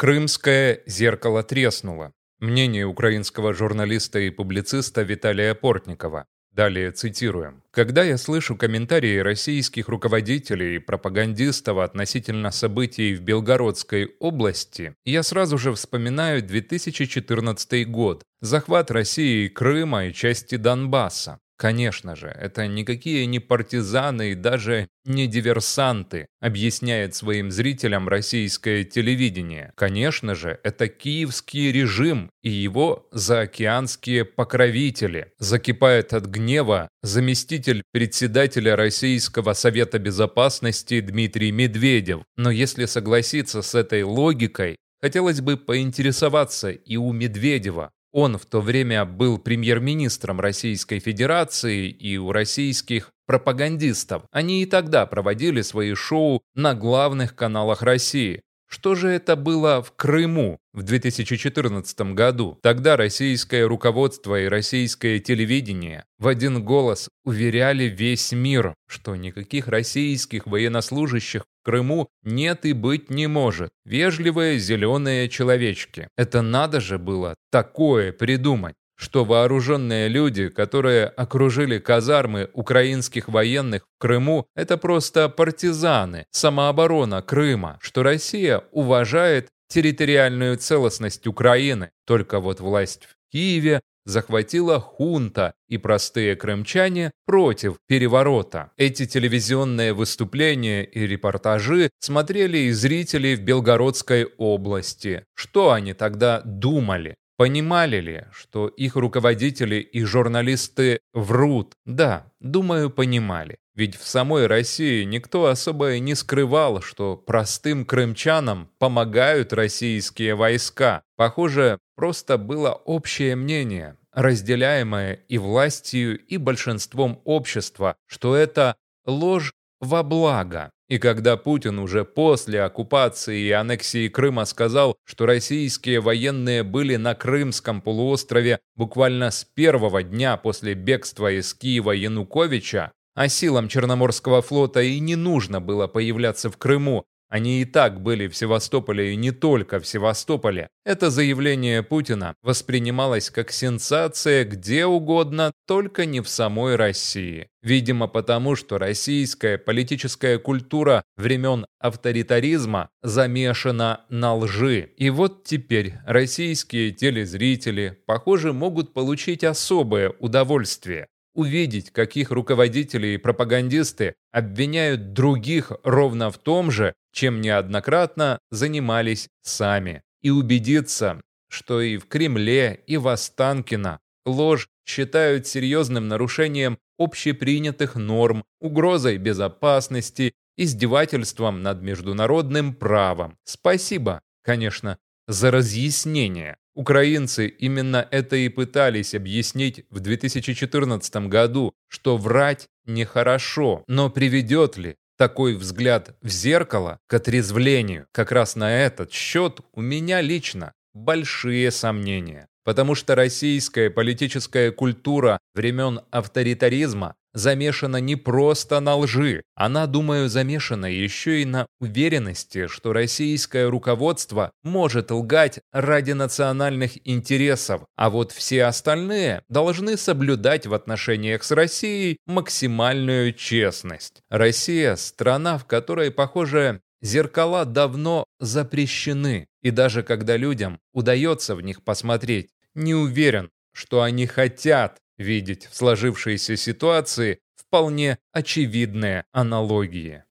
Крымское зеркало треснуло. Мнение украинского журналиста и публициста Виталия Портникова. Далее цитируем. «Когда я слышу комментарии российских руководителей и пропагандистов относительно событий в Белгородской области, я сразу же вспоминаю 2014 год, захват России Крыма и части Донбасса. Конечно же, это никакие не партизаны и даже не диверсанты, объясняет своим зрителям российское телевидение. Конечно же, это киевский режим и его заокеанские покровители. Закипает от гнева заместитель председателя Российского Совета Безопасности Дмитрий Медведев. Но если согласиться с этой логикой, хотелось бы поинтересоваться и у Медведева, он в то время был премьер-министром Российской Федерации и у российских пропагандистов. Они и тогда проводили свои шоу на главных каналах России. Что же это было в Крыму в 2014 году? Тогда российское руководство и российское телевидение в один голос уверяли весь мир, что никаких российских военнослужащих Крыму нет и быть не может. Вежливые зеленые человечки. Это надо же было такое придумать что вооруженные люди, которые окружили казармы украинских военных в Крыму, это просто партизаны, самооборона Крыма, что Россия уважает территориальную целостность Украины. Только вот власть в Киеве захватила хунта, и простые крымчане против переворота. Эти телевизионные выступления и репортажи смотрели и зрители в Белгородской области. Что они тогда думали? Понимали ли, что их руководители и журналисты врут? Да, думаю, понимали. Ведь в самой России никто особо и не скрывал, что простым крымчанам помогают российские войска. Похоже, просто было общее мнение, разделяемое и властью, и большинством общества, что это ложь во благо. И когда Путин уже после оккупации и аннексии Крыма сказал, что российские военные были на Крымском полуострове буквально с первого дня после бегства из Киева Януковича, а силам Черноморского флота и не нужно было появляться в Крыму, они и так были в Севастополе и не только в Севастополе. Это заявление Путина воспринималось как сенсация где угодно, только не в самой России. Видимо, потому что российская политическая культура времен авторитаризма замешана на лжи. И вот теперь российские телезрители, похоже, могут получить особое удовольствие увидеть, каких руководители и пропагандисты обвиняют других ровно в том же, чем неоднократно занимались сами, и убедиться, что и в Кремле, и в Останкино ложь считают серьезным нарушением общепринятых норм, угрозой безопасности, издевательством над международным правом. Спасибо, конечно, за разъяснение. Украинцы именно это и пытались объяснить в 2014 году, что врать нехорошо, но приведет ли такой взгляд в зеркало к отрезвлению? Как раз на этот счет у меня лично большие сомнения. Потому что российская политическая культура времен авторитаризма замешана не просто на лжи, она, думаю, замешана еще и на уверенности, что российское руководство может лгать ради национальных интересов, а вот все остальные должны соблюдать в отношениях с Россией максимальную честность. Россия – страна, в которой, похоже, зеркала давно запрещены, и даже когда людям удается в них посмотреть, не уверен, что они хотят видеть в сложившейся ситуации вполне очевидные аналогии.